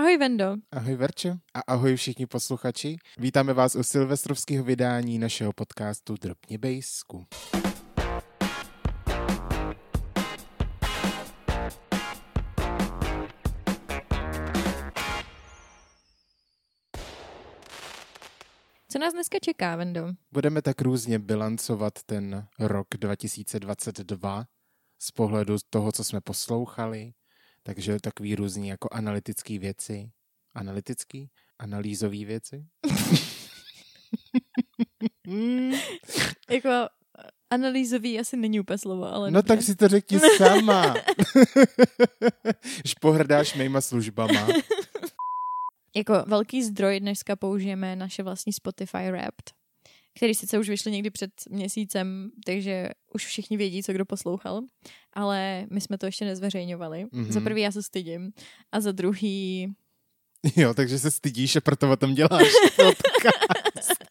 Ahoj Vendo. Ahoj Verče a ahoj všichni posluchači. Vítáme vás u silvestrovského vydání našeho podcastu Drobně Bejsku. Co nás dneska čeká, Vendo? Budeme tak různě bilancovat ten rok 2022 z pohledu toho, co jsme poslouchali, takže takový různý jako analytický věci. Analytický? Analýzový věci? jako analýzový asi není úplně slovo, ale... No tak si to řekni sama. Už pohrdáš mýma službama. jako velký zdroj dneska použijeme naše vlastní Spotify Wrapped, který sice už vyšly někdy před měsícem, takže už všichni vědí, co kdo poslouchal, ale my jsme to ještě nezveřejňovali. Mm-hmm. Za prvý já se stydím a za druhý... Jo, takže se stydíš a proto o tom děláš podcast.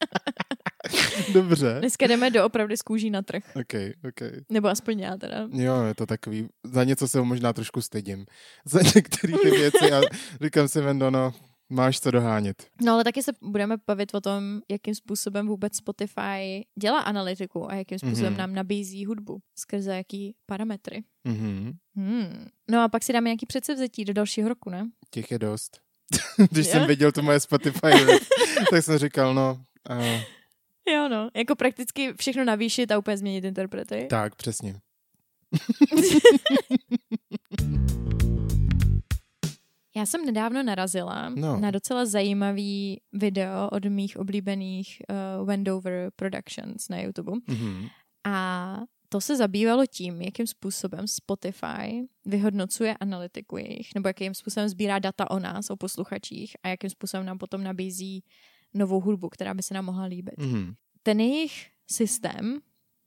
Dobře. Dneska jdeme do opravdu z kůží na trh. Ok, ok. Nebo aspoň já teda. Jo, je to takový, za něco se možná trošku stydím. Za některé ty věci a říkám si, Vendo, no, Máš co dohánět. No ale taky se budeme bavit o tom, jakým způsobem vůbec Spotify dělá analytiku a jakým způsobem mm-hmm. nám nabízí hudbu, skrze jaký parametry. Mm-hmm. Hmm. No a pak si dáme nějaký předsevzetí do dalšího roku, ne? Těch je dost. Když jsem viděl to moje Spotify, tak jsem říkal, no... Uh... Jo, no. Jako prakticky všechno navýšit a úplně změnit interprety. Tak, přesně. Já jsem nedávno narazila no. na docela zajímavý video od mých oblíbených uh, Wendover Productions na YouTube. Mm-hmm. A to se zabývalo tím, jakým způsobem Spotify vyhodnocuje analytiku jejich, nebo jakým způsobem sbírá data o nás, o posluchačích a jakým způsobem nám potom nabízí novou hudbu, která by se nám mohla líbit. Mm-hmm. Ten jejich systém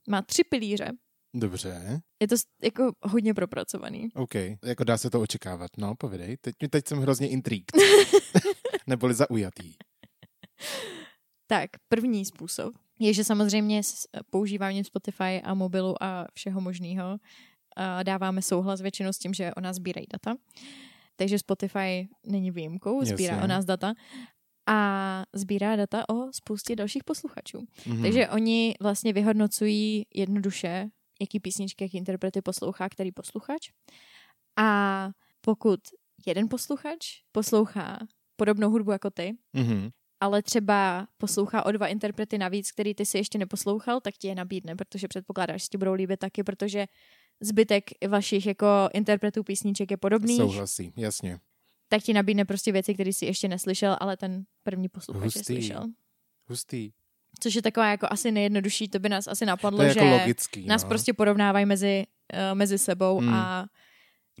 má tři pilíře. Dobře. Je to jako hodně propracovaný. OK, jako dá se to očekávat. No, povidej. Teď, teď jsem hrozně intrigued. Neboli zaujatý. Tak, první způsob je, že samozřejmě s používáním Spotify a mobilu a všeho možného dáváme souhlas většinou s tím, že o nás sbírají data. Takže Spotify není výjimkou, sbírá Jasně. o nás data a sbírá data o spoustě dalších posluchačů. Mm-hmm. Takže oni vlastně vyhodnocují jednoduše jaký písničky, jaký interprety poslouchá který posluchač. A pokud jeden posluchač poslouchá podobnou hudbu jako ty, mm-hmm. ale třeba poslouchá o dva interprety navíc, který ty si ještě neposlouchal, tak ti je nabídne, protože předpokládáš, že ti budou líbit taky, protože zbytek vašich jako interpretů písniček je podobný. Souhlasí, jasně. Tak ti nabídne prostě věci, které si ještě neslyšel, ale ten první posluchač Hustý. je slyšel. Hustý. Což je taková jako asi nejjednodušší, to by nás asi napadlo, to je že jako logický, nás no. prostě porovnávají mezi, uh, mezi sebou hmm. a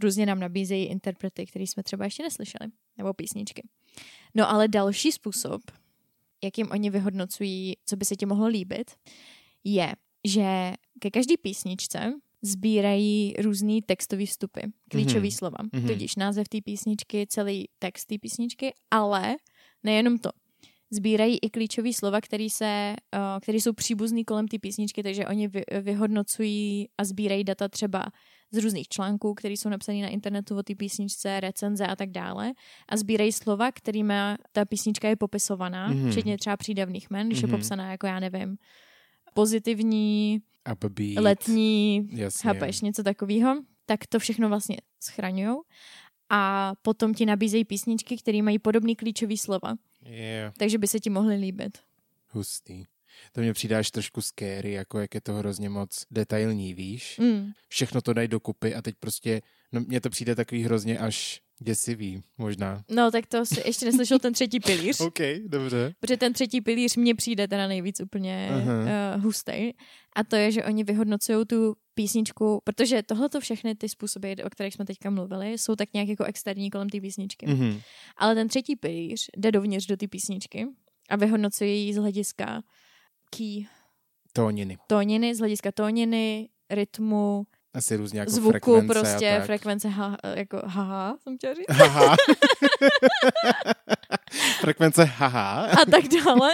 různě nám nabízejí interprety, které jsme třeba ještě neslyšeli, nebo písničky. No ale další způsob, jakým oni vyhodnocují, co by se ti mohlo líbit, je, že ke každé písničce sbírají různý textový vstupy, klíčové mm-hmm. slova. Mm-hmm. Tudíž název té písničky, celý text té písničky, ale nejenom to sbírají i klíčové slova, které se, uh, které jsou příbuzný kolem té písničky, takže oni vy, vyhodnocují a sbírají data třeba z různých článků, které jsou napsané na internetu o té písničce, recenze a tak dále. A sbírají slova, kterými ta písnička je popisovaná, mm-hmm. včetně třeba přídavných men, když mm-hmm. je popsaná jako já nevím, pozitivní, Upbeat. letní, Jasně. chápeš, něco takového, tak to všechno vlastně schraňují a potom ti nabízejí písničky, které mají podobný klíčový slova. Yeah. Takže by se ti mohly líbit. Hustý. To mě přidá až trošku scary, jako jak je to hrozně moc detailní, víš? Mm. Všechno to dají dokupy a teď prostě, no mně to přijde takový hrozně až děsivý, možná. No, tak to si ještě neslyšel ten třetí pilíř. OK, dobře. Protože ten třetí pilíř mně přijde teda nejvíc úplně uh, hustý. A to je, že oni vyhodnocují tu písničku, protože tohle to všechny ty způsoby, o kterých jsme teďka mluvili, jsou tak nějak jako externí kolem té písničky. Mm-hmm. Ale ten třetí pilíř jde dovnitř do té písničky a vyhodnocuje ji z hlediska key. Tóniny. Tóniny, z hlediska tóniny, rytmu, asi různě jako Zvuku frekvence prostě, a tak. frekvence ha, jako haha, jsem chtěla říct. Haha. frekvence haha. A tak dále.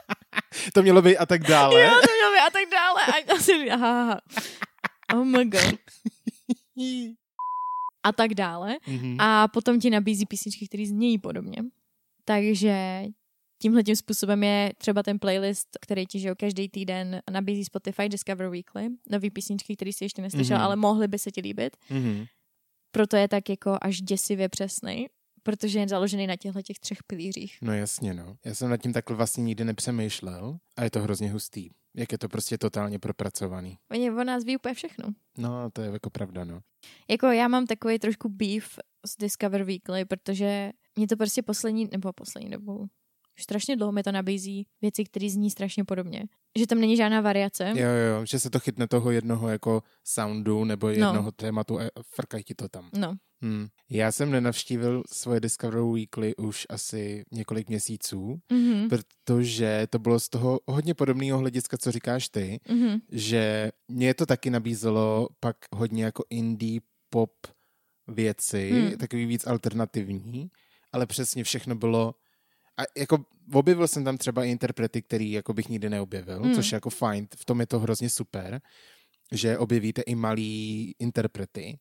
to mělo být a tak dále. Jo, to mělo být a tak dále. A asi haha. Oh my god. a tak dále. Mhm. A potom ti nabízí písničky, které znějí podobně. Takže tímhle tím způsobem je třeba ten playlist, který ti že jo, každý týden nabízí Spotify Discover Weekly, nový písničky, který si ještě neslyšel, Mhm. ale mohly by se ti líbit. Mhm. Proto je tak jako až děsivě přesný, protože je založený na těchto těch třech pilířích. No jasně, no. Já jsem nad tím takhle vlastně nikdy nepřemýšlel a je to hrozně hustý. Jak je to prostě totálně propracovaný. Oni o nás ví úplně všechno. No, to je jako pravda, no. Jako já mám takový trošku beef s Discover Weekly, protože mě to prostě poslední, nebo poslední dobou, už strašně dlouho mi to nabízí věci, které zní strašně podobně. Že tam není žádná variace. Jo, jo, že se to chytne toho jednoho jako soundu nebo jednoho no. tématu a frkají ti to tam. No, Hmm. Já jsem nenavštívil svoje Discover Weekly už asi několik měsíců, mhm, protože to bylo z toho hodně podobného hlediska, co říkáš ty, mhm, že mě to taky nabízelo pak hodně jako indie pop věci, Hmm. takový víc alternativní, ale přesně všechno bylo a jako objevil jsem tam třeba i interprety, který jako bych nikdy neobjevil, Hmm. což je jako fajn, v tom je to hrozně super, že objevíte i malý interprety,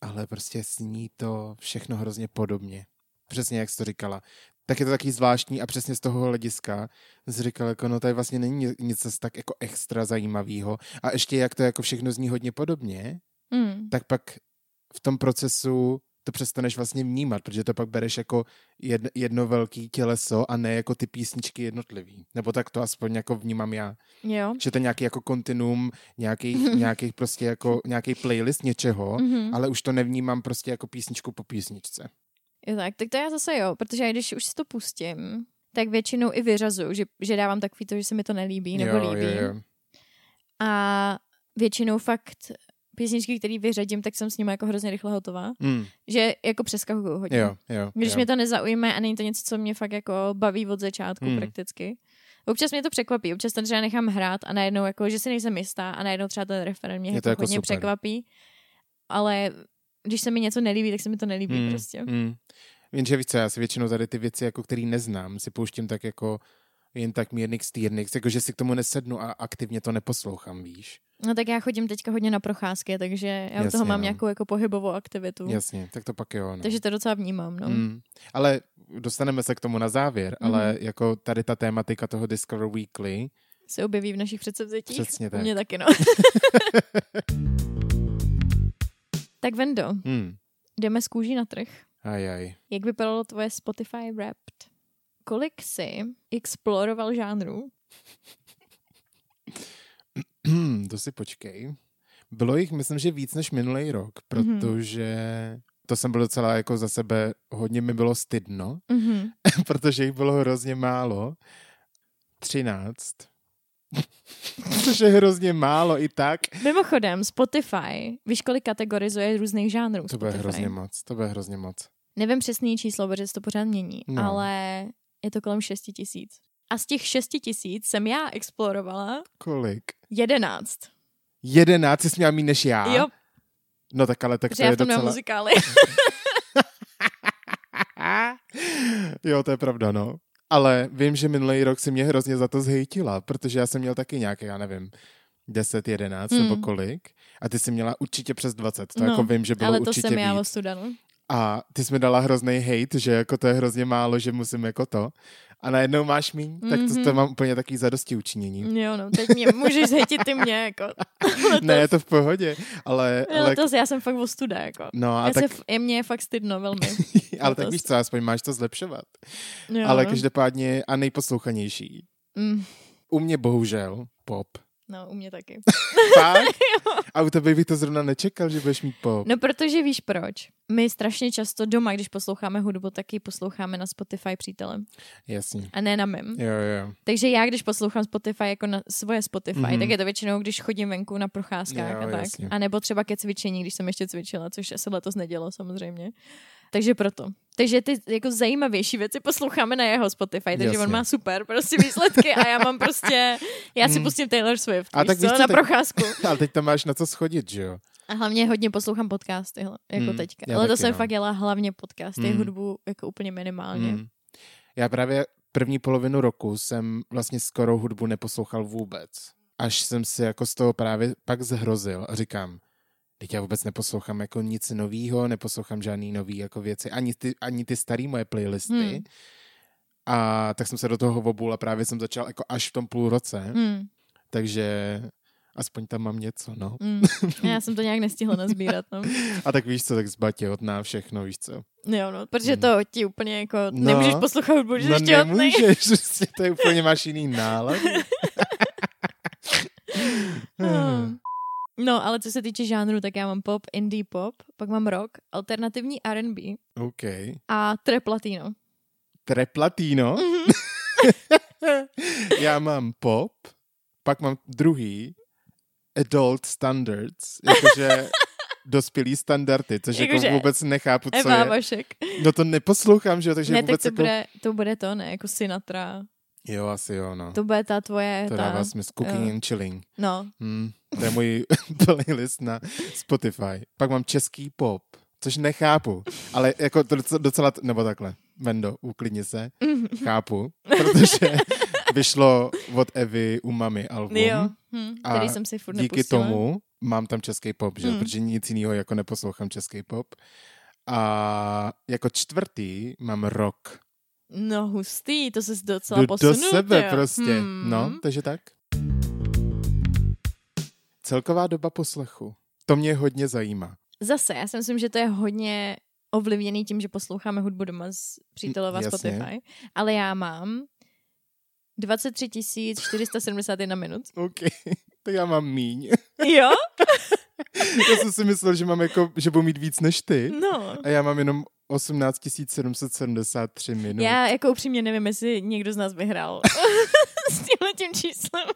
ale prostě sní to všechno hrozně podobně. Přesně jak jsi to říkala. Tak je to taky zvláštní a přesně z toho hlediska jsi říkal, jako no tady vlastně není nic tak jako extra zajímavého. A ještě jak to jako všechno zní hodně podobně, mm. tak pak v tom procesu to přestaneš vlastně vnímat, protože to pak bereš jako jedno, jedno velký těleso a ne jako ty písničky jednotlivý. Nebo tak to aspoň jako vnímám já. Jo. Že to je nějaký jako kontinuum, nějaký, nějaký prostě jako nějaký playlist něčeho, Mhm. ale už to nevnímám prostě jako písničku po písničce. Jo, tak, tak to já zase jo, protože já když už si to pustím, tak většinou i vyřazuju, že, že dávám takový to, že se mi to nelíbí nebo jo, líbí. Jo, jo. A většinou fakt písničky, které vyřadím, tak jsem s nimi jako hrozně rychle hotová. Mm, Že jako přeskakuju hodně. jo, jo. Když jo. mě to nezaujme a není to něco, co mě fakt jako baví od začátku Hmm. prakticky. Občas mě to překvapí, občas to třeba nechám hrát a najednou jako, že si nejsem jistá a najednou třeba ten referent mě jako, jako hodně super. překvapí. Ale když se mi něco nelíbí, tak se mi to nelíbí Mm, prostě. mm. Jenže víš co, já si většinou tady ty věci, jako který neznám, si pouštím tak jako jen tak mírnix, týrnix, jako že si k tomu nesednu a aktivně to neposlouchám, víš. No tak já chodím teďka hodně na procházky, takže já Jasně, toho mám no. nějakou jako pohybovou aktivitu. Jasně, tak to pak jo. No. Takže to docela vnímám, no. Mm. Ale dostaneme se k tomu na závěr, Mhm. ale jako tady ta tématika toho Discover Weekly, Se objeví v našich předsevzetích. přesně tak. mě taky, no. tak Vendo, Hmm. jdeme z kůží na trh. Ajaj. Jak vypadalo tvoje Spotify Wrapped? Kolik jsi exploroval žánrů? Hmm, to si počkej. Bylo jich, myslím, že víc než minulý rok, Mhm. protože to jsem byl docela jako za sebe, hodně mi bylo stydno, Mhm. protože jich bylo hrozně málo. Třináct. Což je hrozně málo i tak. Mimochodem, Spotify, víš, kolik kategorizuje různých žánrů To bude Spotify? hrozně moc, to bude hrozně moc. Nevím přesný číslo, protože se to pořád mění, No. ale je to kolem 6 tisíc. A z těch 6 tisíc jsem já explorovala Kolik? 11. Jedenáct jsi měla mít než já? Jo, No tak ale tak protože to já je v tom docela... muzikály. jo, to je pravda, no. Ale vím, že minulý rok si mě hrozně za to zhejtila, protože já jsem měl taky nějaké, já nevím, 10, 11 Mm. nebo kolik. A ty jsi měla určitě přes 20. To No, jako vím, že bylo ale to určitě jsem já víc. o Sudanu. A ty jsi mi dala hrozný hate, že jako to je hrozně málo, že musím jako to. A najednou máš míň, tak to, to Mhm. mám úplně takový zadosti učinění. Jo, no, teď mě můžeš zhejtit ty mě, jako. Ne, je to v pohodě, ale... ale letos já jsem fakt o studa, jako. no a Já tak, se, je, mě je fakt stydno velmi. ale tak letos. víš co, aspoň máš to zlepšovat. Jo, ale no. každopádně a nejposlouchanější. Mm, U mě bohužel pop. No, u mě taky. A u tebe bych to zrovna nečekal, že budeš mít pop. No, protože víš proč. My strašně často doma, když posloucháme hudbu, taky posloucháme na Spotify přítelem. Jasně. A ne na mém. Jo, jo. Takže já, když poslouchám Spotify jako na svoje Spotify, Mhm. mm-hmm. tak je to většinou, když chodím venku na procházkách Jo, a tak. jasně. A nebo třeba ke cvičení, když jsem ještě cvičila, což se letos nedělo samozřejmě. Takže proto. Takže ty jako zajímavější věci posloucháme na jeho Spotify, takže Jasně. on má super prostě výsledky a já mám prostě, já si Mm. pustím Taylor Swift, A víš tak co, víš co, na procházku. Ale teď tam máš na co schodit, že jo? A hlavně hodně poslouchám podcasty, jako Mm, teďka. Ale to jsem no. fakt jela hlavně podcasty, Mm. hudbu jako úplně minimálně. Mm. Já právě první polovinu roku jsem vlastně skoro hudbu neposlouchal vůbec. Až jsem si jako z toho právě pak zhrozil a říkám, Teď já vůbec neposlouchám jako nic novýho, neposlouchám žádný nový jako věci, ani ty, ani ty starý moje playlisty. Hmm. A tak jsem se do toho obul a právě jsem začal jako až v tom půl roce, Hmm. takže aspoň tam mám něco, no. Hmm. Já jsem to nějak nestihla nazbírat, no. A tak víš co, tak zbatě na všechno, víš co. Jo, no, protože Hmm. to ti úplně jako No. nemůžeš poslouchat hudbu, že no jsi těhotnej. nemůžeš, prostě to je úplně máš jiný nálad. Hmm. No, ale co se týče žánru, tak já mám pop, indie pop, pak mám rock, alternativní R&B OK. a trap latino. Treplatino. Mhm. Já mám pop, pak mám druhý adult standards, jakože dospělý standardy, což jako Jakože vůbec nechápu, co Eva je. Vašek. No to neposlouchám, že jo, takže ne, tak vůbec to, jako... bude, to bude to, ne, jako Sinatra. Jo, asi jo, no. To bude ta tvoje, To ta, dává smysl. Cooking jo. and chilling. no, Hmm, to je můj playlist na Spotify. Pak mám český pop, což nechápu, ale jako to docela, docela nebo takhle. Vendo, uklidni se. Chápu, protože vyšlo od Evy u mami album. jo, hm, A který jsem si furt Díky nepustila. tomu mám tam český pop, že? Hmm. protože nic jiného jako neposlouchám český pop. A jako čtvrtý mám rock. No hustý, to se docela Jdu posunul. do sebe jo. prostě. Hmm. No, takže tak. Celková doba poslechu. To mě hodně zajímá. Zase, já si myslím, že to je hodně ovlivněný tím, že posloucháme hudbu doma z přítelova Jasně. Spotify. Ale já mám 23 471 minut. OK, tak já mám míň. Jo? já jsem si myslel, že mám jako, že budu mít víc než ty. No. A já mám jenom 18 773 minut. Já jako upřímně nevím, jestli někdo z nás vyhrál s tímhle tím číslem.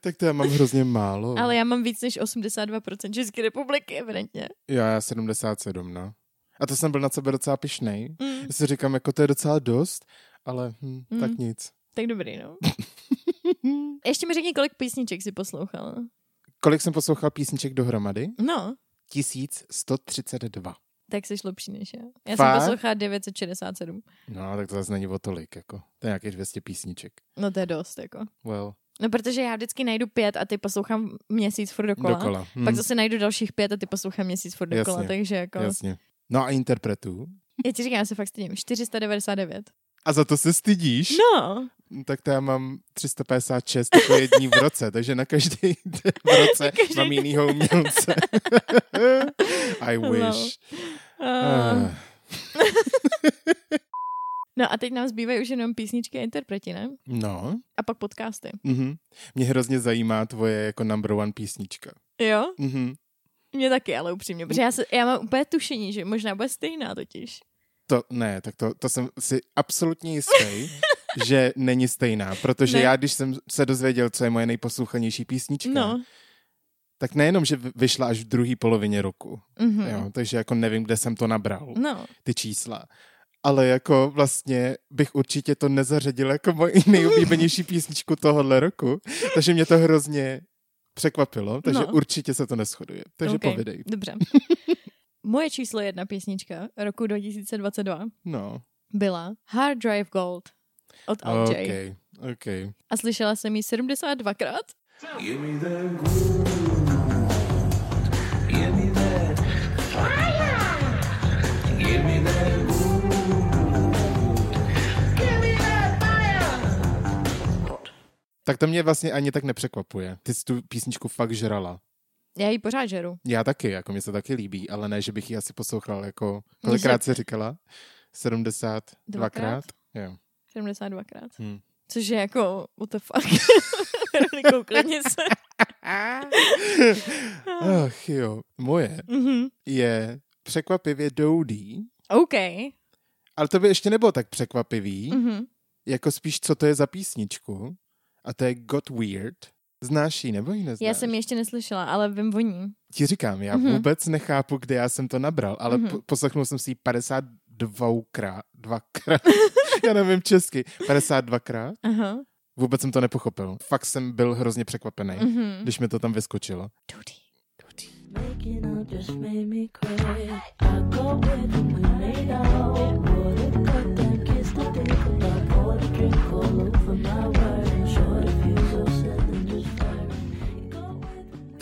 Tak to já mám hrozně málo. Ale já mám víc než 82% České republiky, evidentně. Já, já 77, no. A to jsem byl na sebe docela pišnej. Mm, Já si říkám, jako to je docela dost, ale hm, Mm. tak nic. tak dobrý, no. Ještě mi řekni, kolik písniček si poslouchal. Kolik jsem poslouchal písniček dohromady? No, 1132. tak jsi lepší než já. Já Fakt? jsem poslouchala 967. No, tak to zase není o tolik, jako. To je nějakých 200 písniček. No to je dost, jako. Well, No, protože já vždycky najdu pět a ty poslouchám měsíc furt dokola. dokola. Hm, Pak zase najdu dalších pět a ty poslouchám měsíc furt dokola, Jasně, takže jako... Jasně. No a interpretů? Já ti říkám, já se fakt stydím. 499. A za to se stydíš? No, Tak to já mám 356 jako jední v roce, takže na každý den v roce Každý mám jinýho umělce. I wish. Uh, Ah. no a teď nám zbývají už jenom písničky a interpreti, ne? No, A pak podcasty. mhm. mě hrozně zajímá tvoje jako number one písnička. Jo? Mhm. Mě taky, ale upřímně, protože já, se, já mám úplně tušení, že možná bude stejná totiž. To ne, tak to, to jsem si absolutně jistý, že není stejná, protože Ne. já, když jsem se dozvěděl, co je moje nejposlouchanější písnička, No. tak nejenom, že vy- vyšla až v druhé polovině roku, Mhm. jo, takže jako nevím, kde jsem to nabral, No. ty čísla. Ale jako vlastně bych určitě to nezařadil jako moji nejoblíbenější písničku tohohle roku, takže mě to hrozně překvapilo, takže No. určitě se to neschoduje. Takže okay. povidej. Dobře. Moje číslo jedna písnička roku 2022 No, byla Hard Drive Gold od Al J. ok, ok. A slyšela jsem ji 72krát. Give me that groove. Give me that fire. Give me that groove. Give me that fire. Tak to mě vlastně ani tak nepřekvapuje. Ty jsi tu písničku fakt žrala. Já ji pořád žeru. Já taky, jako mě se taky líbí, ale ne, že bych ji asi poslouchal jako... Kolikrát jsi říkala? 72krát? Dvakrát. Jo. 72krát. Hm. Což je jako, what the fuck. Veronika, uklidni se. Ach jo, moje Mhm. je překvapivě Doudí, OK. ale to by ještě nebylo tak překvapivý, Mhm. jako spíš, co to je za písničku. A to je Got Weird. Znáš ji nebo ji neznáš? Já jsem ji ještě neslyšela, ale vím o ní. Ti říkám, já Mhm. vůbec nechápu, kde já jsem to nabral, ale Mhm. po- poslechnul jsem si ji 52krát, dvakrát, já nevím česky, 52krát. Aha. Vůbec jsem to nepochopil. Fakt jsem byl hrozně překvapený, Mhm. když mi to tam vyskočilo. Duty. Making up just made me cry. I go with him, we made out. What a cut that kiss to think about. Pour the drink all over my word.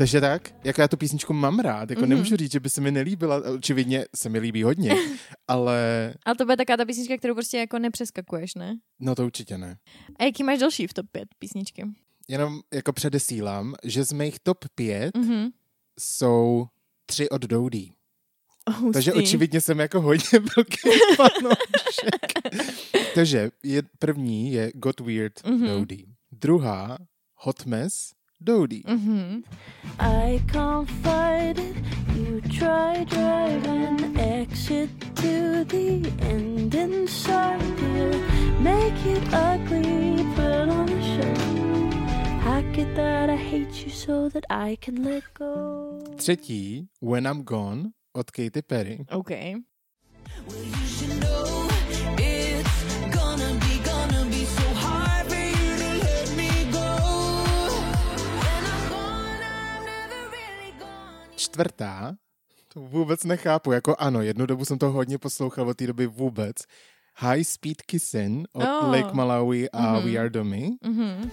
Takže tak, jako já tu písničku mám rád, jako Mhm. mm-hmm. nemůžu říct, že by se mi nelíbila, očividně se mi líbí hodně, ale Ale to bude taková ta písnička, kterou prostě jako nepřeskakuješ, ne? no to určitě ne. A jaký máš další v top 5 písničky? Jenom jako předesílám, že z mých top 5 mm. Mhm. jsou tři od Doudí. Hustý. Takže očividně jsem jako hodně velký fanoušek. Takže je, první je Got Weird Mhm. mm-hmm. Dodie. Druhá Hot Mess Dodie. Mhm. I can't fight it. You try driving exit to the end inside here. Make it ugly, put on a show. Hack it that I hate you so that I can let go. Třetí When I'm Gone od Katy Perry. OK. Čtvrtá, to vůbec nechápu, jako ano, jednu dobu jsem to hodně poslouchal od té doby vůbec. High Speed Kissin od Oh. Lake Malawi a Mhm. mm-hmm. We Are Dummy. Mhm.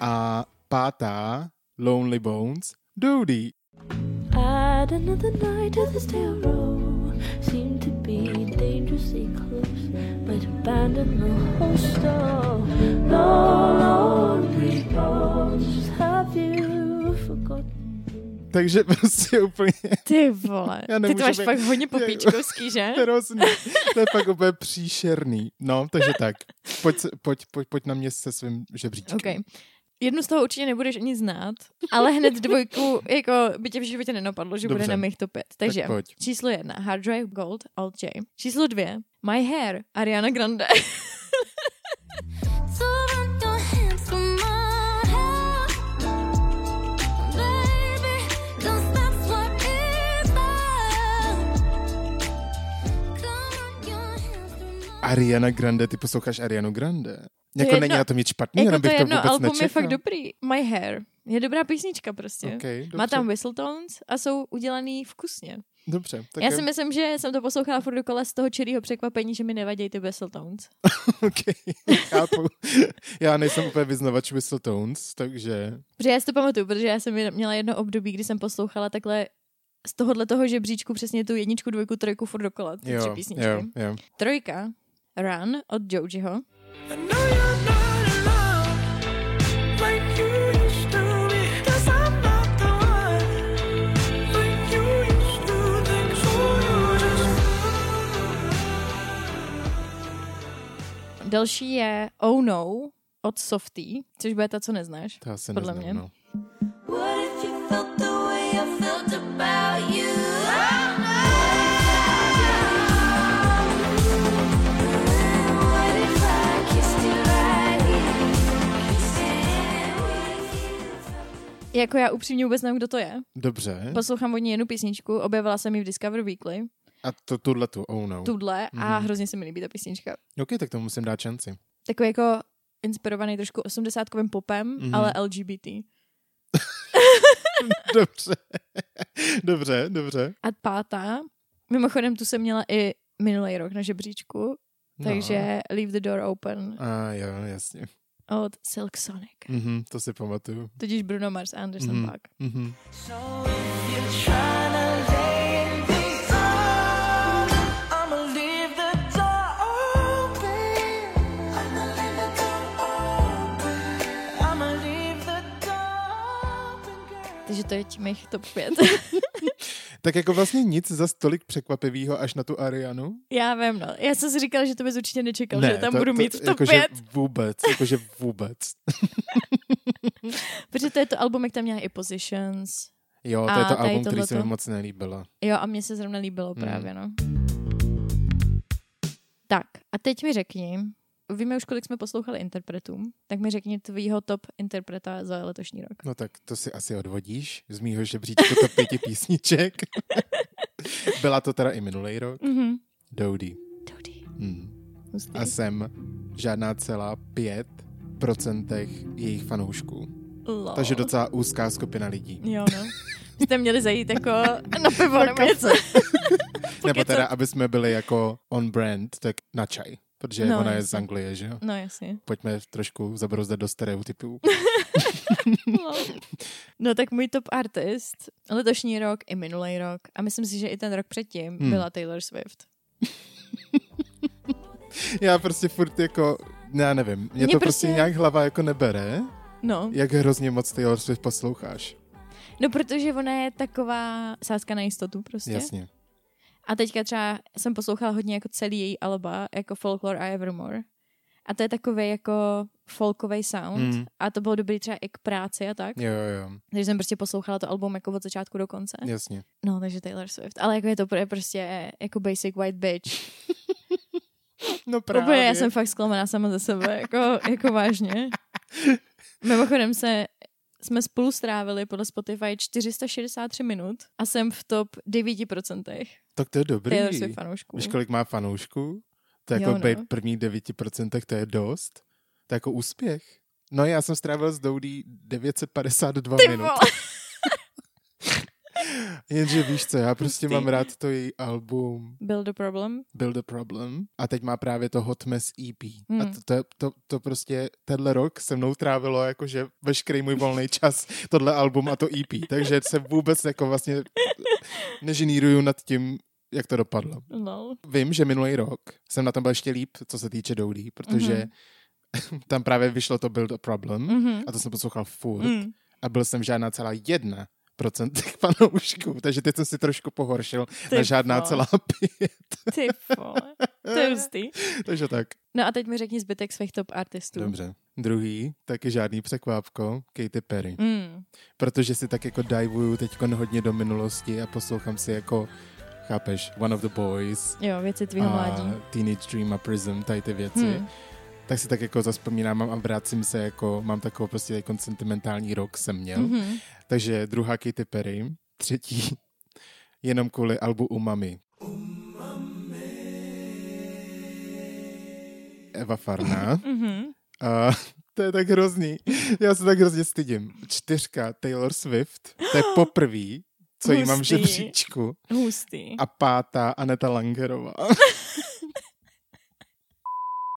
A pátá Lonely Bones Dodie. Add another night to the stale row. Seem to be dangerously close, but abandon the whole store. Lonely bones, have you forgotten? Takže prostě úplně Ty vole. Já Ty to máš být- fakt hodně popíčkovský, že? hrozný. To je fakt úplně příšerný. No, takže tak. Pojď, se- pojď, pojď, pojď na mě se svým žebříčkem. OK. Jednu z toho určitě nebudeš ani znát, ale hned dvojku, jako by tě v životě nenapadlo, že bude Dobře. na mých top 5. Takže pojď. číslo jedna, Hard Drive Gold, Alt J. Číslo dvě, My Hair, Ariana Grande. Ariana Grande, ty posloucháš Arianu Grande. Jako jedno- není na tom nic špatného, jako to bych to jedno vůbec album nečekal. je fakt dobrý. My Hair. Je dobrá písnička prostě. Okay, dobře, Má tam whistletones a jsou udělaný vkusně. dobře. Tak Já je- si myslím, že jsem to poslouchala furt dokola z toho čirého překvapení, že mi nevadí ty whistletones. OK, chápu. Já nejsem úplně vyznavač Whistletones, takže... Protože já si to pamatuju, protože já jsem měla jedno období, kdy jsem poslouchala takhle z tohohle toho žebříčku přesně tu jedničku, dvojku, trojku furt dokola, ty tři Jo, písničky. jo, jo. Trojka, Run od Jojiho. Další je Oh No od Softy, což bude ta, co neznáš. To asi Podle neznám, mě. no. Jako já upřímně vůbec nevím, kdo to je. Dobře. Poslouchám od ní jednu písničku, objevila jsem ji v Discover Weekly, A to tuhle tu, oh no. tudle, a Mhm. hrozně se mi líbí ta písnička. OK, tak to musím dát šanci. Takový jako inspirovaný trošku osmdesátkovým popem, Mhm. ale LGBT. dobře. dobře, dobře. A pátá, mimochodem tu jsem měla i minulý rok na žebříčku, No. takže Leave the Door Open A jo, jasně. Od Silk Sonic. Mhm, to si pamatuju. Tudíž Bruno Mars a Anderson Mhm. Paak. Mhm. So if. Takže to je tím mých top 5. Tak jako vlastně nic za tolik překvapivého až na tu Arianu. Já vím, no. Já jsem si říkala, že to bys určitě nečekal, že tam budu mít v top jakože 5. vůbec, jakože vůbec. Protože to je to album, jak tam měla i Positions. Jo, to A je to album, který se mi moc nelíbilo. Jo, a mně se zrovna líbilo Hmm. právě, no. Tak, a teď mi řekni, víme už, kolik jsme poslouchali interpretům, tak mi řekni tvýho top interpreta za letošní rok. No tak to si asi odvodíš z mýho žebříčku to pěti písniček. Byla to teda i minulý rok. Mhm. Dodie. Dodie. Hmm. Hustý. A jsem žádná celá pět procentech jejich fanoušků. Lol. Takže docela úzká skupina lidí. Jo, no. Jste měli zajít jako na pivo nebo něco. Nebo teda, aby jsme byli jako on brand, tak na čaj. Protože No, ona je jasně. z Anglie, že jo? No jasně. Pojďme trošku zabrouzdat do stereotypů. No. no tak můj top artist letošní rok i minulý rok a myslím si, že i ten rok předtím Hmm. byla Taylor Swift. Já prostě furt jako, já nevím, mě, Mě to prostě prostě- nějak hlava jako nebere, No. jak hrozně moc Taylor Swift posloucháš. no, protože ona je taková sázka na jistotu prostě. Jasně. A teďka třeba jsem poslouchala hodně jako celý její alba, jako Folklore a Evermore. A to je takový jako folkový sound. Mm. A to bylo dobrý třeba i k práci a tak. Jo, jo, Takže jsem prostě poslouchala to album jako od začátku do konce. jasně. No, takže Taylor Swift. Ale jako je to pro- prostě jako basic white bitch. No Úplně, já jsem fakt zklamaná sama ze sebe, jako, jako vážně. Mimochodem se, jsme spolu strávili podle Spotify 463 minut a jsem v top 9% Tak to je dobrý. Taylor Swift fanoušků. Víš, kolik má fanoušků? To je jako Jo, no. být první 9%, to je dost. To je jako úspěch. No já jsem strávil s Doudí 952 Ty minut. Jenže víš co, já prostě Hustý. mám rád to její album Byl the problem. Build a Problem a teď má právě to Hot Mess EP. Hmm. A to, to, to, to prostě tenhle rok se mnou trávilo jakože veškerý můj volný čas tohle album a to EP. Takže se vůbec jako vlastně neženíruju nad tím, jak to dopadlo. No. Vím, že minulý rok jsem na tom byl ještě líp, co se týče Doudí, protože Mhm. tam právě vyšlo to Build a Problem Mhm. a to jsem poslouchal furt Mm. a byl jsem žádná celá jedna procent těch fanoušků, takže teď jsem si trošku pohoršil Ty na žádná vole. celá pět. Ty vole. To je hustý. takže tak. No a teď mi řekni zbytek svých top artistů. Dobře. Druhý, taky žádný překvápko, Katy Perry. Mm. Protože si tak jako divuju teď hodně do minulosti a poslouchám si jako, chápeš, One of the Boys, Jo, věci tvýho mládí. Teenage Dream a Prism, tady ty věci. Hmm. Tak si tak jako zaspomínám a vracím se jako, mám takovou prostě jako sentimentální rok jsem měl. Mhm. Takže druhá Katy Perry, třetí jenom kvůli albu Umami. Eva Farná. Mhm. A to je tak hrozný. Já se tak hrozně stydím. Čtyřka Taylor Swift, to je poprvý, co jí mám v Hustý. žebříčku. Hustý. A pátá Aneta Langerová.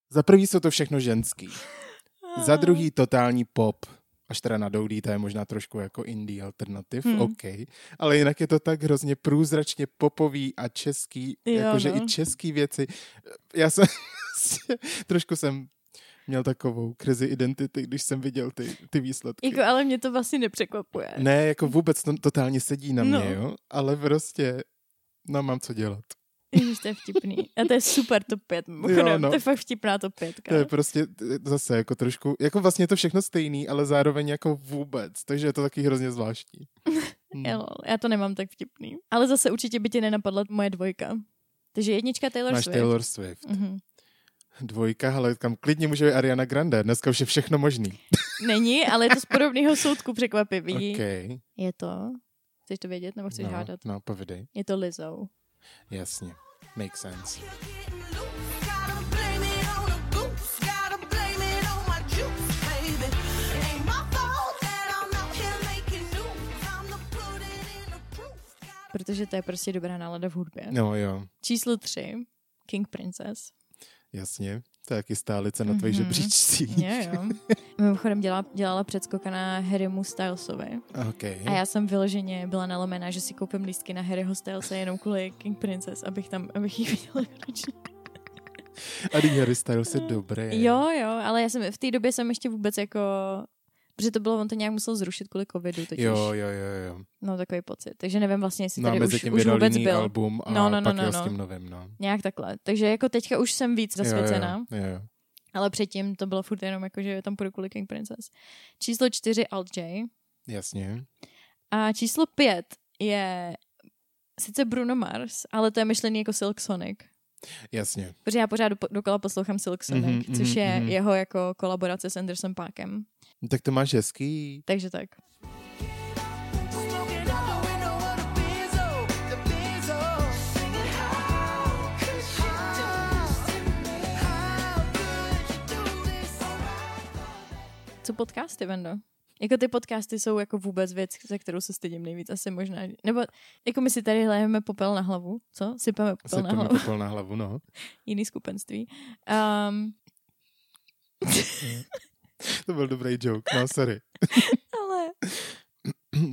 Za prvý jsou to všechno ženský. Za druhý totální pop. Až teda na Doudí, to je možná trošku jako indie alternativ, Hmm. hmm. OK. Ale jinak je to tak hrozně průzračně popový a český, Jo, jakože no. i český věci. Já jsem trošku jsem měl takovou krizi identity, když jsem viděl ty, ty výsledky. Jako, ale mě to vlastně nepřekvapuje. Ne, jako vůbec to totálně sedí na mě, No. jo? Ale prostě, no mám co dělat. Ježiš, to je vtipný. A to je super top 5, mimochodem. Jo, no. To je fakt vtipná top 5. To je prostě zase jako trošku, jako vlastně je to všechno stejný, ale zároveň jako vůbec, takže je to taky hrozně zvláštní. Hmm. Jo, já to nemám tak vtipný. Ale zase určitě by tě nenapadla moje dvojka. Takže jednička Taylor Máš Swift. Taylor Swift. Mhm. Dvojka, ale kam klidně může být Ariana Grande, dneska už je všechno možný. Není, ale je to z podobného soudku překvapivý. OK. Je to... Chceš to vědět, nebo chceš No, hádat? no, povidej. Je to Lizzo. Jasně. Make sense. Protože to je prostě dobrá nálada v hudbě. No jo, Číslo 3. King Princess. jasně. To je taky stálice na tvých Mhm. žebříčcích. Jo, jo. Mimochodem dělala, dělala předskoka na Harrymu Stylesovi. OK. A já jsem vyloženě byla nalomená, že si koupím lístky na Harryho Stylese jenom kvůli King Princess, abych tam, abych ji viděla konečně. A Harry Styles je dobrý. Jo, jo, ale já jsem v té době jsem ještě vůbec jako protože to bylo, on to nějak musel zrušit kvůli covidu totiž. Jo, jo, jo, jo. No, takový pocit. Takže nevím vlastně, jestli No tady mezi už, tím už vůbec byl. album a No, no, no, pak no, no. s tím novým, no. Nějak takhle. Takže jako teďka už jsem víc zasvěcená, Jo, jo, jo. ale předtím to bylo furt jenom jako, že tam půjdu kvůli King Princess. Číslo čtyři Alt J. Jasně. A číslo pět je sice Bruno Mars, ale to je myšlený jako Silk Sonic. Jasně. Protože já pořád do- dokola poslouchám Silk Sonic, Mhm, mm-hmm, což je mhm. jeho jako kolaborace s Anderson Parkem. No, tak to máš hezký. Takže tak. Co podcasty, Vendo? Jako ty podcasty jsou jako vůbec věc, za kterou se stydím nejvíc asi možná. Nebo jako my si tady lejeme popel na hlavu, co? Sypeme popel na Sypeme hlavu. popel na hlavu, no. Jiný skupenství. Um, To byl dobrý joke, no sorry. ale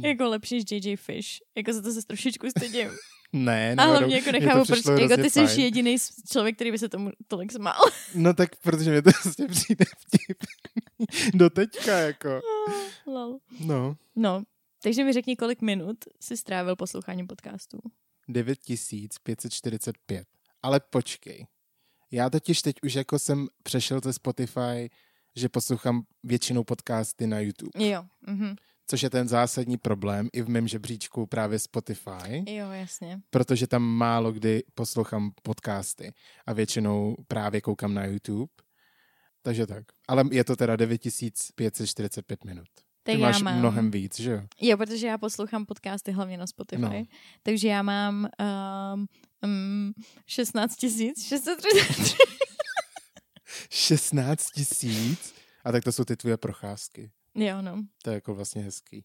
jako lepší než JJ Fish. Jako za to se trošičku stydím. Ne, A náhodou, hlavně jako nechápu, proč jako ty jsi jediný člověk, který by se tomu tolik smál. No tak, protože mě to prostě přijde vtip. Do teďka, jako. Lol. No. No, takže mi řekni, kolik minut si strávil posloucháním podcastů. 9545. Ale počkej. Já totiž teď už jako jsem přešel ze Spotify, že poslouchám většinou podcasty na YouTube, Jo, mhm. což je ten zásadní problém i v mém žebříčku právě Spotify, jo, jasně. protože tam málo kdy poslouchám podcasty a většinou právě koukám na YouTube. Takže tak. Ale je to teda 9545 minut. Tak Ty já máš mám... mnohem víc, že jo? Jo, protože já poslouchám podcasty hlavně na Spotify. No. Takže já mám um, um, 16 633. 16 tisíc? A tak to jsou ty tvoje procházky. jo, no. To je jako vlastně hezký.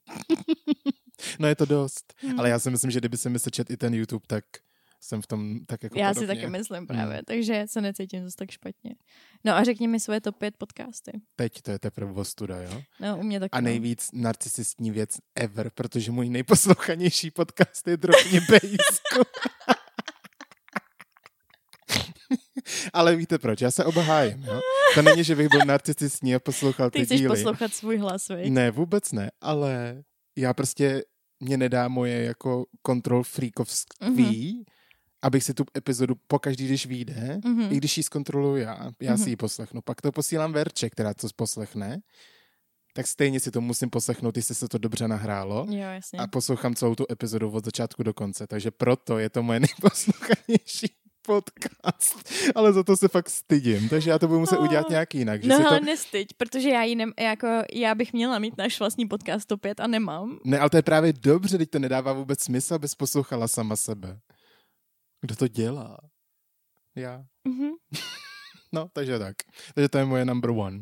no je to dost. Hmm. Ale já si myslím, že kdyby se mi sečet i ten YouTube, tak jsem v tom tak jako Já podobně. si taky myslím právě, Hmm. takže se necítím zase tak špatně. No a řekni mi svoje top 5 podcasty. Teď to je teprve ostuda, jo? No, u mě taky. A no. nejvíc narcisistní věc ever, protože můj nejposlouchanější podcast je Dropně Bejsku. Ale víte proč? Já se oba hájím, jo? To není, že bych byl narcisistní a poslouchal Ty ty chceš díly. poslouchat svůj hlas, viď? Ne, vůbec ne, ale já prostě, mě nedá moje jako kontrol freakovství, Mhm. abych si tu epizodu pokaždý, když vyjde, Mhm. i když ji zkontroluju já, já Mhm. si ji poslechnu. Pak to posílám Verče, která to poslechne, tak stejně si to musím poslechnout, jestli se to dobře nahrálo. Jo, jasně. A poslouchám celou tu epizodu od začátku do konce, takže proto je to moje nejposlouchanější podcast. Ale za to se fakt stydím, takže já to budu muset Oh. udělat nějak jinak. Že No to... nestyď, protože já, ji jako, já bych měla mít náš vlastní podcast top 5 a nemám. Ne, ale to je právě dobře, teď to nedává vůbec smysl, abys poslouchala sama sebe. Kdo to dělá? Já. Mhm. No, takže tak. Takže to je moje number one.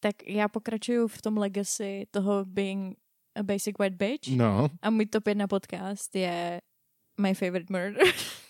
Tak já pokračuju v tom legacy toho being a basic white bitch. No, A můj top 1 podcast je My Favorite Murder.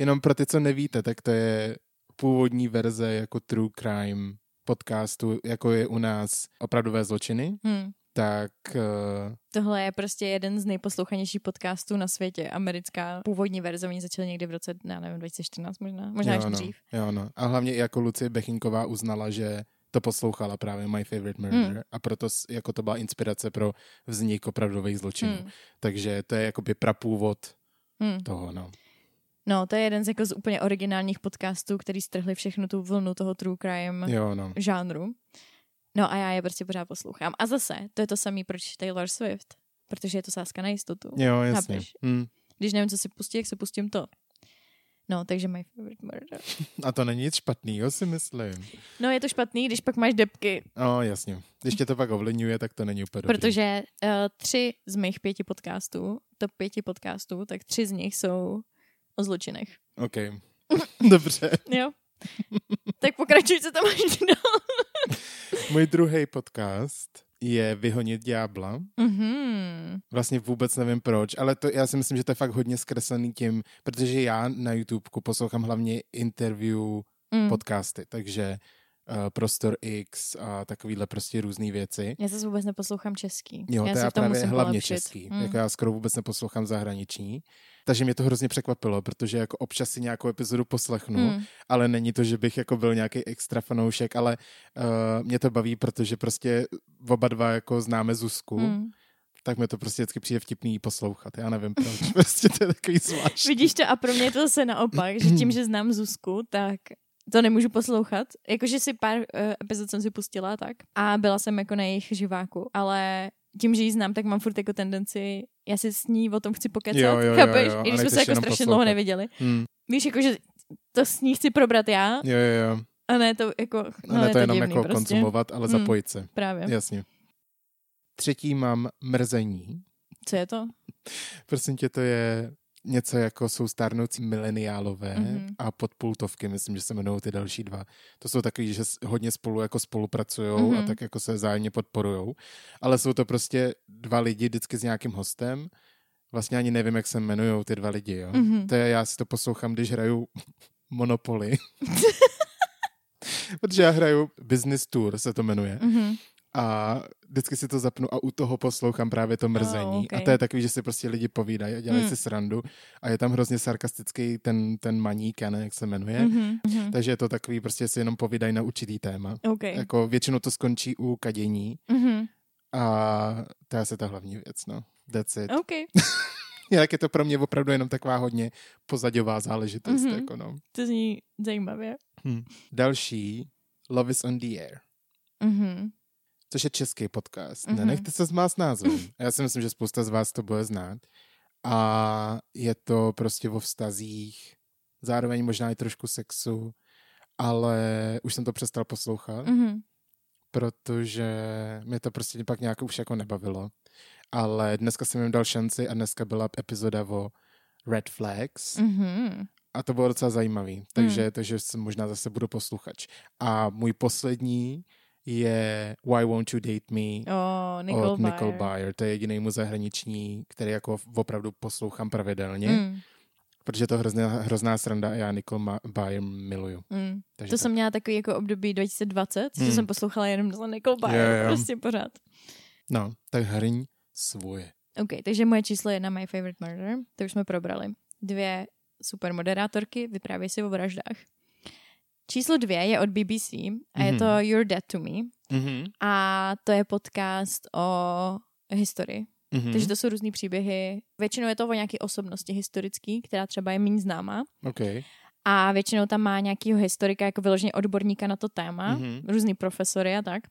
jenom pro ty, co nevíte, tak to je původní verze jako true crime podcastu, jako je u nás opravdové zločiny, hmm. tak uh, Tohle je prostě jeden z nejposlouchanějších podcastů na světě. Americká původní verze, oni začali někdy v roce, já nevím, 2014 možná, možná jo, ještě no, dřív. Jo, no. A hlavně i jako Lucie Bechinková uznala, že to poslouchala právě My Favorite Murder Hmm. a proto jako to byla inspirace pro vznik opravdových zločinů. Hmm. Takže to je jakoby prapůvod Hmm. toho, no. No, to je jeden z, jako z úplně originálních podcastů, který strhli všechnu tu vlnu toho true crime Jo, no. žánru. No a já je prostě pořád poslouchám. A zase, to je to samý, proč Taylor Swift. Protože je to sázka na jistotu. Jo, jasně. Chápeš? Hmm. Když nevím, co si pustí, jak se pustím to. No, takže my favorite murder. A to není nic špatného, si myslím. No, je to špatný, když pak máš depky, No, jasně. Když tě to pak ovlivňuje, tak to není úplně dobrý. protože uh, tři z mých pěti podcastů, top pěti podcastů, tak tři z nich jsou o zločinech. OK. Dobře. Jo? tak pokračuj, co tam máš dál. Můj druhý podcast je Vyhonit ďábla. Mhm. Vlastně vůbec nevím proč, ale to já si myslím, že to je fakt hodně zkreslený tím, protože já na YouTubeku poslouchám hlavně interview Mm. podcasty, takže Prostor X a takovýhle prostě různé věci. Já zase vůbec neposlouchám český. Jo, já to se já právě musím hlavně polepšit. český. Mm. Jako já skoro vůbec neposlouchám zahraniční. Takže mě to hrozně překvapilo, protože jako občas si nějakou epizodu poslechnu, Mm. ale není to, že bych jako byl nějaký extra fanoušek, ale uh, mě to baví, protože prostě oba dva jako známe Zuzku, Mm. tak mi to prostě vždycky přijde vtipný poslouchat. Já nevím proč, prostě to je takový zvláštní. Vidíš to a pro mě je to zase naopak, že tím, že znám Zuzku, tak to nemůžu poslouchat. Jakože si pár uh, epizod jsem si pustila tak a byla jsem jako na jejich živáku, ale tím, že ji znám, tak mám furt jako tendenci, já si s ní o tom chci pokecat, Jo, jo, jo, chápeš? jo, a I když jsme se jako strašně poslouchat. dlouho neviděli. Hmm. Víš, jako, že to s ní chci probrat já, Jo, jo, jo. a ne to jako, no, No, ne to jenom divný jako prostě. konzumovat, ale Hmm. zapojit se. Právě. Jasně. Třetí mám mrzení. Co je to? Prosím tě, to je něco jako jsou stárnoucí mileniálové Mhm. mm-hmm. a podpultovky, myslím, že se jmenují ty další dva. To jsou takový, že hodně spolu jako spolupracují mm-hmm. a Mhm. tak jako se vzájemně podporujou. Ale jsou to prostě dva lidi vždycky s nějakým hostem. Vlastně ani nevím, jak se jmenují ty dva lidi, jo. Mhm. To je, já si to poslouchám, když hraju Monopoly. Protože já hraju Business Tour, se to jmenuje. Mhm. A vždycky si to zapnu a u toho poslouchám právě to mrzení. Oh, okay. A to je takový, že si prostě lidi povídají a dělají Hmm. si srandu. A je tam hrozně sarkastický ten, ten maník, já nevím, jak se jmenuje. Mhm. Mhm. Takže je to takový, prostě si jenom povídají na určitý téma. OK. Jako většinou to skončí u kadění Mhm. a to je asi ta hlavní věc, no. That's it. OK. Jinak je to pro mě opravdu jenom taková hodně pozadová záležitost. Mhm. Jako no. To zní zajímavě. hm. Další, Love is on the air. Mhm. Což je český podcast. Mhm. Mm-hmm. Nenechte se zmást názvem. Já si myslím, že spousta z vás to bude znát. A je to prostě o vztazích, zároveň možná i trošku sexu, ale už jsem to přestal poslouchat, mm. Mhm. protože mě to prostě pak nějak už jako nebavilo. Ale dneska jsem jim dal šanci a dneska byla epizoda o Red Flags Mhm. a to bylo docela zajímavý. Takže, takže jsem možná zase budu posluchač. A můj poslední je Why Won't You Date Me O, Nicole od Nicole Byer. To je jediný mu zahraniční, který jako opravdu poslouchám pravidelně, Mm. protože je to hrozná, hrozná sranda a já Nicole Ma- Byer miluju. Mm. Takže To tak. jsem měla takový jako období 2020, co Mm. jsem poslouchala jenom za Nicole Byer, Jo, jo. prostě pořád. No, tak hrň svoje. OK, takže moje číslo jedna, My Favorite Murder, to už jsme probrali. Dvě super moderátorky, vyprávějí si o vraždách. Číslo dvě je od BBC a je to You're Dead to Me Mhm. a to je podcast o historii. Mhm. Takže to jsou různý příběhy. Většinou je to o nějaké osobnosti historický, která třeba je méně známá. OK. A většinou tam má nějakého historika, jako vyloženě odborníka na to téma, Mhm. mm-hmm. různý profesory a tak.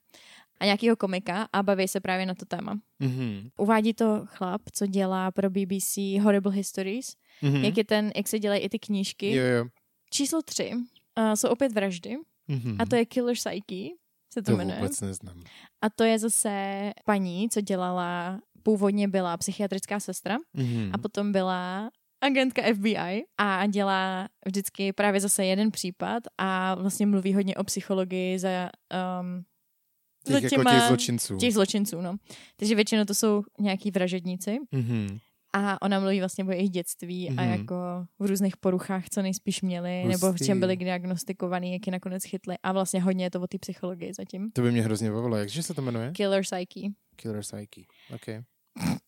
A nějakého komika a baví se právě na to téma. Mhm. Uvádí to chlap, co dělá pro BBC Horrible Histories, Mhm. mm-hmm. jak, je ten, jak se dělají i ty knížky. Jo, jo. Číslo tři uh, jsou opět vraždy Mhm. a to je Killer Psyche, se to, to jmenuje. vůbec neznám. A to je zase paní, co dělala, původně byla psychiatrická sestra Mhm. a potom byla agentka FBI a dělá vždycky právě zase jeden případ a vlastně mluví hodně o psychologii za, um, těch, jako těch zločinců. těch zločinců, no. Takže většinou to jsou nějaký vražedníci Mhm. A ona mluví vlastně o jejich dětství mm-hmm. a Mhm. jako v různých poruchách, co nejspíš měli, nebo v Hustý. čem byli diagnostikovaný, jak je nakonec chytli a vlastně hodně je to o té psychologii zatím. To by mě hrozně bavilo. Jakže se to jmenuje? Killer Psyche. Killer Psyche. OK.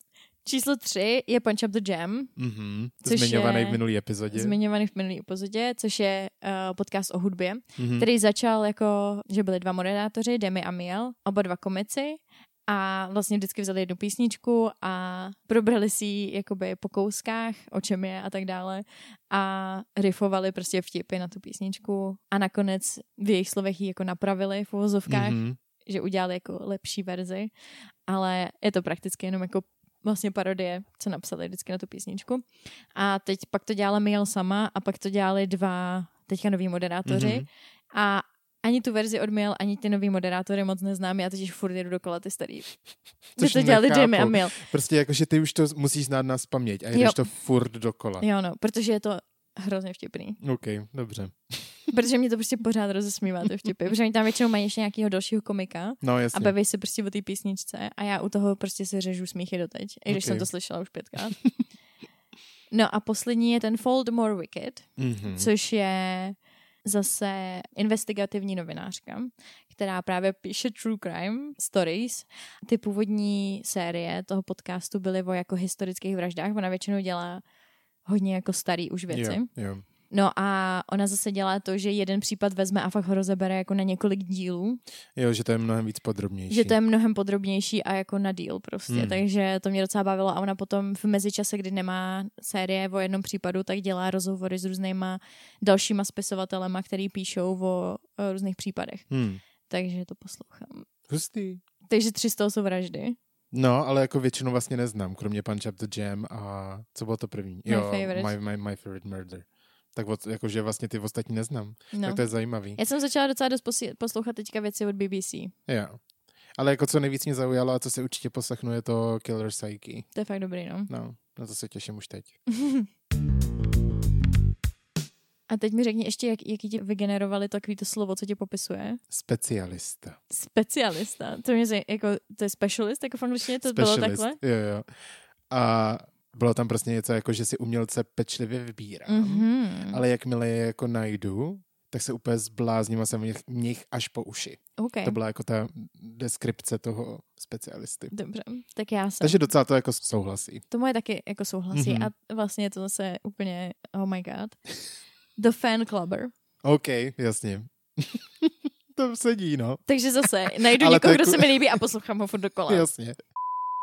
Číslo tři je Punch Up the Jam, Mhm. Což Zmiňovaný je v minulý epizodě. zmiňovaný v minulý epizodě, což je uh, podcast o hudbě, Mhm. který začal jako, že byli dva moderátoři, Demi a Miel, oba dva komici a vlastně vždycky vzali jednu písničku a probrali si ji jakoby po kouskách, o čem je a tak dále a riffovali prostě vtipy na tu písničku a nakonec v jejich slovech ji jako napravili v uvozovkách, Mhm. že udělali jako lepší verzi, ale je to prakticky jenom jako vlastně parodie, co napsali vždycky na tu písničku. A teď pak to dělala Miel sama a pak to dělali dva teďka noví moderátoři Mhm. a ani tu verzi od Miel, ani ty nový moderátory moc neznám, já totiž furt jedu dokola ty starý. Což to dělali. Jamie a Miel. Prostě jako, že ty už to musíš znát na paměť a jedeš Jo. to furt dokola. Jo no, protože je to hrozně vtipný. OK, dobře. Protože mě to prostě pořád rozesmívá, ty vtipy. Protože oni tam většinou mají ještě nějakého dalšího komika No a jasně. baví se prostě o té písničce a já u toho prostě se řežu smíchy doteď, i když Ok. jsem to slyšela už pětkrát. No a poslední je ten Fold More Wicked, Mhm. což je zase investigativní novinářka, která právě píše true crime stories. Ty původní série toho podcastu byly o jako historických vraždách. Ona většinou dělá hodně jako starý už věci. Jo, jo. No a ona zase dělá to, že jeden případ vezme a fakt ho rozebere jako na několik dílů. jo, že to je mnohem víc podrobnější. Že to je mnohem podrobnější a jako na díl prostě. Hmm. Takže to mě docela bavilo a ona potom v mezičase, kdy nemá série o jednom případu, tak dělá rozhovory s různýma dalšíma spisovatelema, který píšou o, o různých případech. Hmm. Takže to poslouchám. Hustý. Takže tři z toho jsou vraždy. No, ale jako většinu vlastně neznám, kromě Punch Up the Jam a co bylo to první? My jo, Favorite. My, my, my Favorite Murder. Tak od, jakože vlastně ty ostatní neznám. No. Tak to je zajímavý. Já jsem začala docela dost poslouchat teďka věci od BBC. Jo. Ale jako co nejvíc mě zaujalo a co si určitě poslechnu je to Killer Psyche. To je fakt dobrý, no. No, na to se těším už teď. A teď mi řekni ještě, jak, jaký ti vygenerovali takový to slovo, co tě popisuje. Specialista. Specialista. To mě zaj- jako, to je specialist, jako v angličtině to bylo Specialist. takhle? Jo, jo. A bylo tam prostě něco jako, že si umělce pečlivě vybírám. Mhm. Ale jakmile je jako najdu, tak se úplně zblázním a jsem v nich, v nich až po uši. OK, To byla jako ta deskripce toho specialisty. dobře. Tak já jsem. Takže docela to jako souhlasí. To moje taky jako souhlasí Mhm. a vlastně to zase úplně, oh my god. The fan clubber. OK, jasně. to sedí, no. Takže zase najdu někoho, kdo ku- se mi líbí a poslouchám ho furt dokola. Jasně.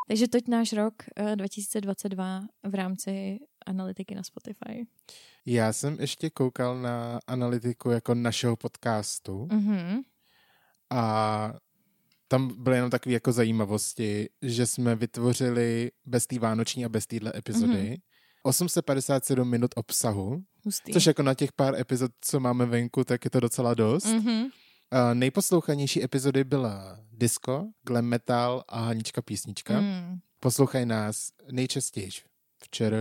Takže toť náš rok eh, 2022 v rámci analytiky na Spotify. Já jsem ještě koukal na analytiku jako našeho podcastu Mhm. a tam byly jenom takové jako zajímavosti, že jsme vytvořili bez té vánoční a bez téhle epizody Mhm. 857 minut obsahu, Hustý. což jako na těch pár epizod, co máme venku, tak je to docela dost. Mhm. A nejposlouchanější epizody byla disco, glam metal a Hanička písnička. Mm. Poslouchají nás nejčastěji včera,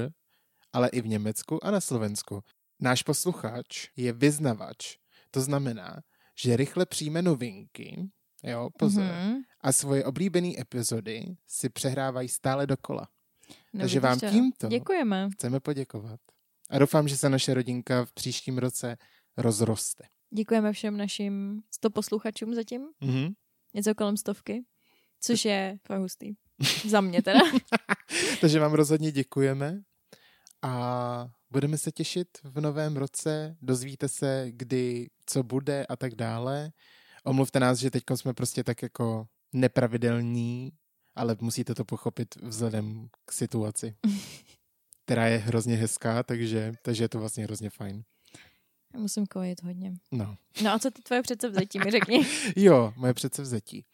ale i v Německu a na Slovensku. Náš posluchač je vyznavač. To znamená, že rychle přijme novinky, jo, pozor, Mhm. a svoje oblíbené epizody si přehrávají stále dokola. No, Takže vám to. tímto Děkujeme. chceme poděkovat. A doufám, že se naše rodinka v příštím roce rozroste. Děkujeme všem našim 100 posluchačům zatím. Mhm. Něco kolem stovky. Což je fakt hustý. Za mě teda. Takže vám rozhodně děkujeme a budeme se těšit v novém roce. Dozvíte se, kdy, co bude a tak dále. Omluvte nás, že teď jsme prostě tak jako nepravidelní, ale musíte to pochopit vzhledem k situaci, která je hrozně hezká, takže, takže je to vlastně hrozně fajn. Musím kojit hodně. No. No a co ty tvoje předsevzetí mi řekni? Jo, moje předsevzetí.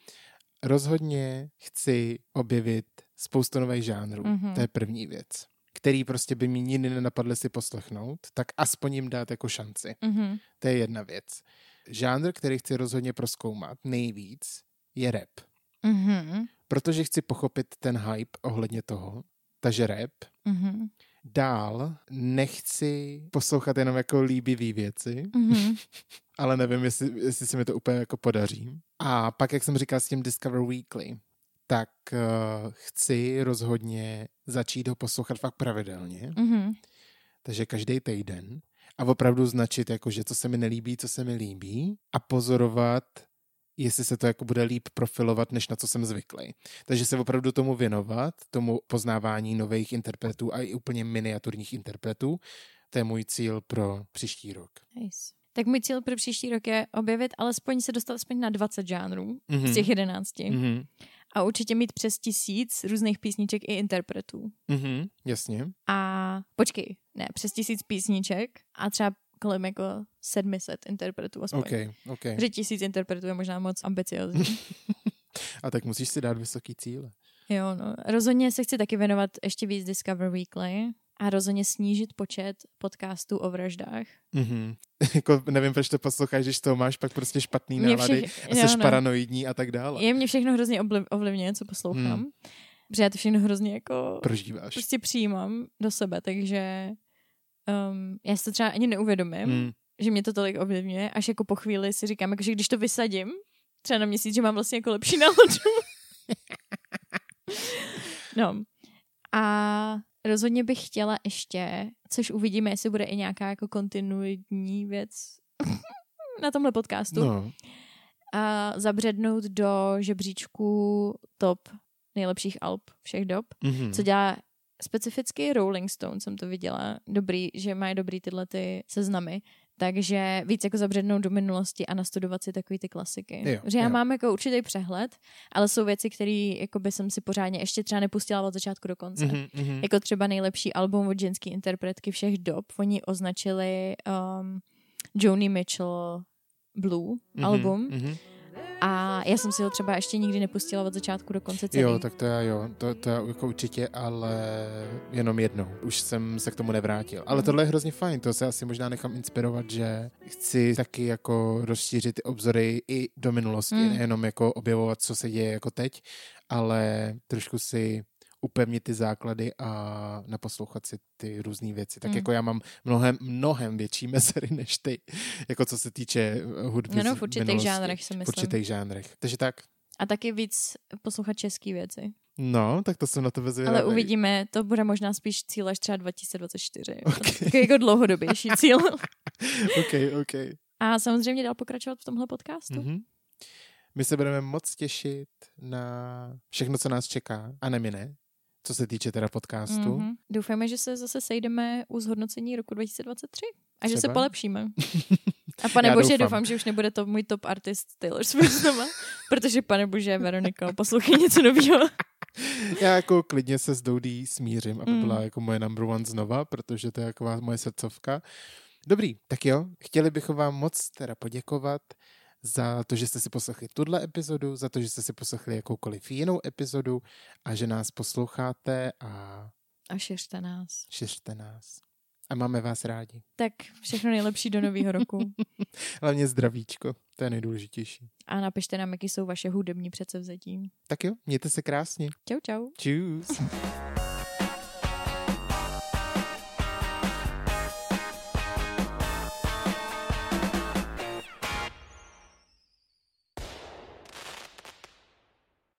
Rozhodně chci objevit spoustu nových žánrů. Mhm. Mm-hmm. To je první věc. Který prostě by mi nikdy nenapadly si poslechnout, tak aspoň jim dát jako šanci. Mhm. To je jedna věc. Žánr, který chci rozhodně proskoumat nejvíc, je rap. Mhm. Protože chci pochopit ten hype ohledně toho. Takže rap. Mhm. Dál nechci poslouchat jenom jako líbivý věci, Mhm. ale nevím, jestli, jestli se mi to úplně jako podaří. A pak, jak jsem říkal s tím Discover Weekly, tak uh, chci rozhodně začít ho poslouchat fakt pravidelně, Mhm. takže každý týden a opravdu značit, jako, že co se mi nelíbí, co se mi líbí a pozorovat, jestli se to jako bude líp profilovat, než na co jsem zvyklý. Takže se opravdu tomu věnovat, tomu poznávání nových interpretů a i úplně miniaturních interpretů, to je můj cíl pro příští rok. Nice. Tak můj cíl pro příští rok je objevit alespoň se dostat aspoň na 20 žánrů Mhm. z těch 11. Mhm. A určitě mít přes tisíc různých písniček i interpretů. Mhm, jasně. A počkej, ne, přes tisíc písniček a třeba kolem jako 700 interpretů aspoň. OK, OK. Že tisíc interpretů je možná moc ambiciozní. A tak musíš si dát vysoký cíle. jo, no. Rozhodně se chci taky věnovat ještě víc Discover Weekly a rozhodně snížit počet podcastů o vraždách. Mhm. jako nevím, proč to posloucháš, když to máš pak prostě špatný Mě nálady všech- a jsi no. paranoidní a tak dále. Je mě všechno hrozně ovliv, ovlivňuje, co poslouchám. Hmm. Protože já to všechno hrozně jako Prožíváš. prostě přijímám do sebe, takže um, já si to třeba ani neuvědomím, Mm. že mě to tolik ovlivňuje, až jako po chvíli si říkám, jako, že když to vysadím, třeba na měsíc, že mám vlastně jako lepší náladu. no. A rozhodně bych chtěla ještě, což uvidíme, jestli bude i nějaká jako kontinuitní věc na tomhle podcastu, No, a zabřednout do žebříčku top nejlepších alb všech dob, mhm. co dělá specificky Rolling Stone, jsem to viděla, dobrý, že mají dobrý tyhle ty seznamy, takže víc jako zabřednout do minulosti a nastudovat si takový ty klasiky. Jo, že já jo. mám jako určitý přehled, ale jsou věci, které jako by jsem si pořádně ještě třeba nepustila od začátku do konce. Mhm, mhm. Jako třeba nejlepší album od ženské interpretky všech dob. Oni označili um, Joni Mitchell Blue Mhm, album mhm. A já jsem si ho třeba ještě nikdy nepustila od začátku do konce celý. Jo, tak to já jo, to, to já jako určitě, ale jenom jednou. Už jsem se k tomu nevrátil. Ale Mhm. tohle je hrozně fajn, to se asi možná nechám inspirovat, že chci taky jako rozšířit ty obzory i do minulosti, Mm. nejenom jako objevovat, co se děje jako teď, ale trošku si upevnit ty základy a naposlouchat si ty různé věci. Tak Mm. jako já mám mnohem, mnohem větší mezery než ty, jako co se týče eh, hudby No, no, v určitých minulosti. žánrech si V myslím. určitých žánrech. Takže tak. A taky víc poslouchat české věci. No, tak to jsem na tebe zvědavý. Ale uvidíme, to bude možná spíš cíl až třeba 2024. Ok. Takový jako dlouhodobější cíl. OK, OK. A samozřejmě dál pokračovat v tomhle podcastu. Mhm. My se budeme moc těšit na všechno, co nás čeká. A ne my ne, co se týče teda podcastu. Mhm. Doufáme, že se zase sejdeme u zhodnocení roku 2023 a že se polepšíme. A pane Já bože, doufám. doufám. že už nebude to můj top artist Taylor Swift znova, protože pane bože, Veronika, poslouchej něco nového. Já jako klidně se s Doudí smířím, aby Mm. byla jako moje number one znova, protože to je taková moje srdcovka. Dobrý, tak jo, chtěli bychom vám moc teda poděkovat za to, že jste si poslechli tuhle epizodu, za to, že jste si poslechli jakoukoliv jinou epizodu a že nás posloucháte a A šiřte nás. šiřte nás. A máme vás rádi. Tak všechno nejlepší do nového roku. Hlavně zdravíčko, to je nejdůležitější. A napište nám, jaký jsou vaše hudební předsevzetí. Tak jo, mějte se krásně. Čau, čau. Čus.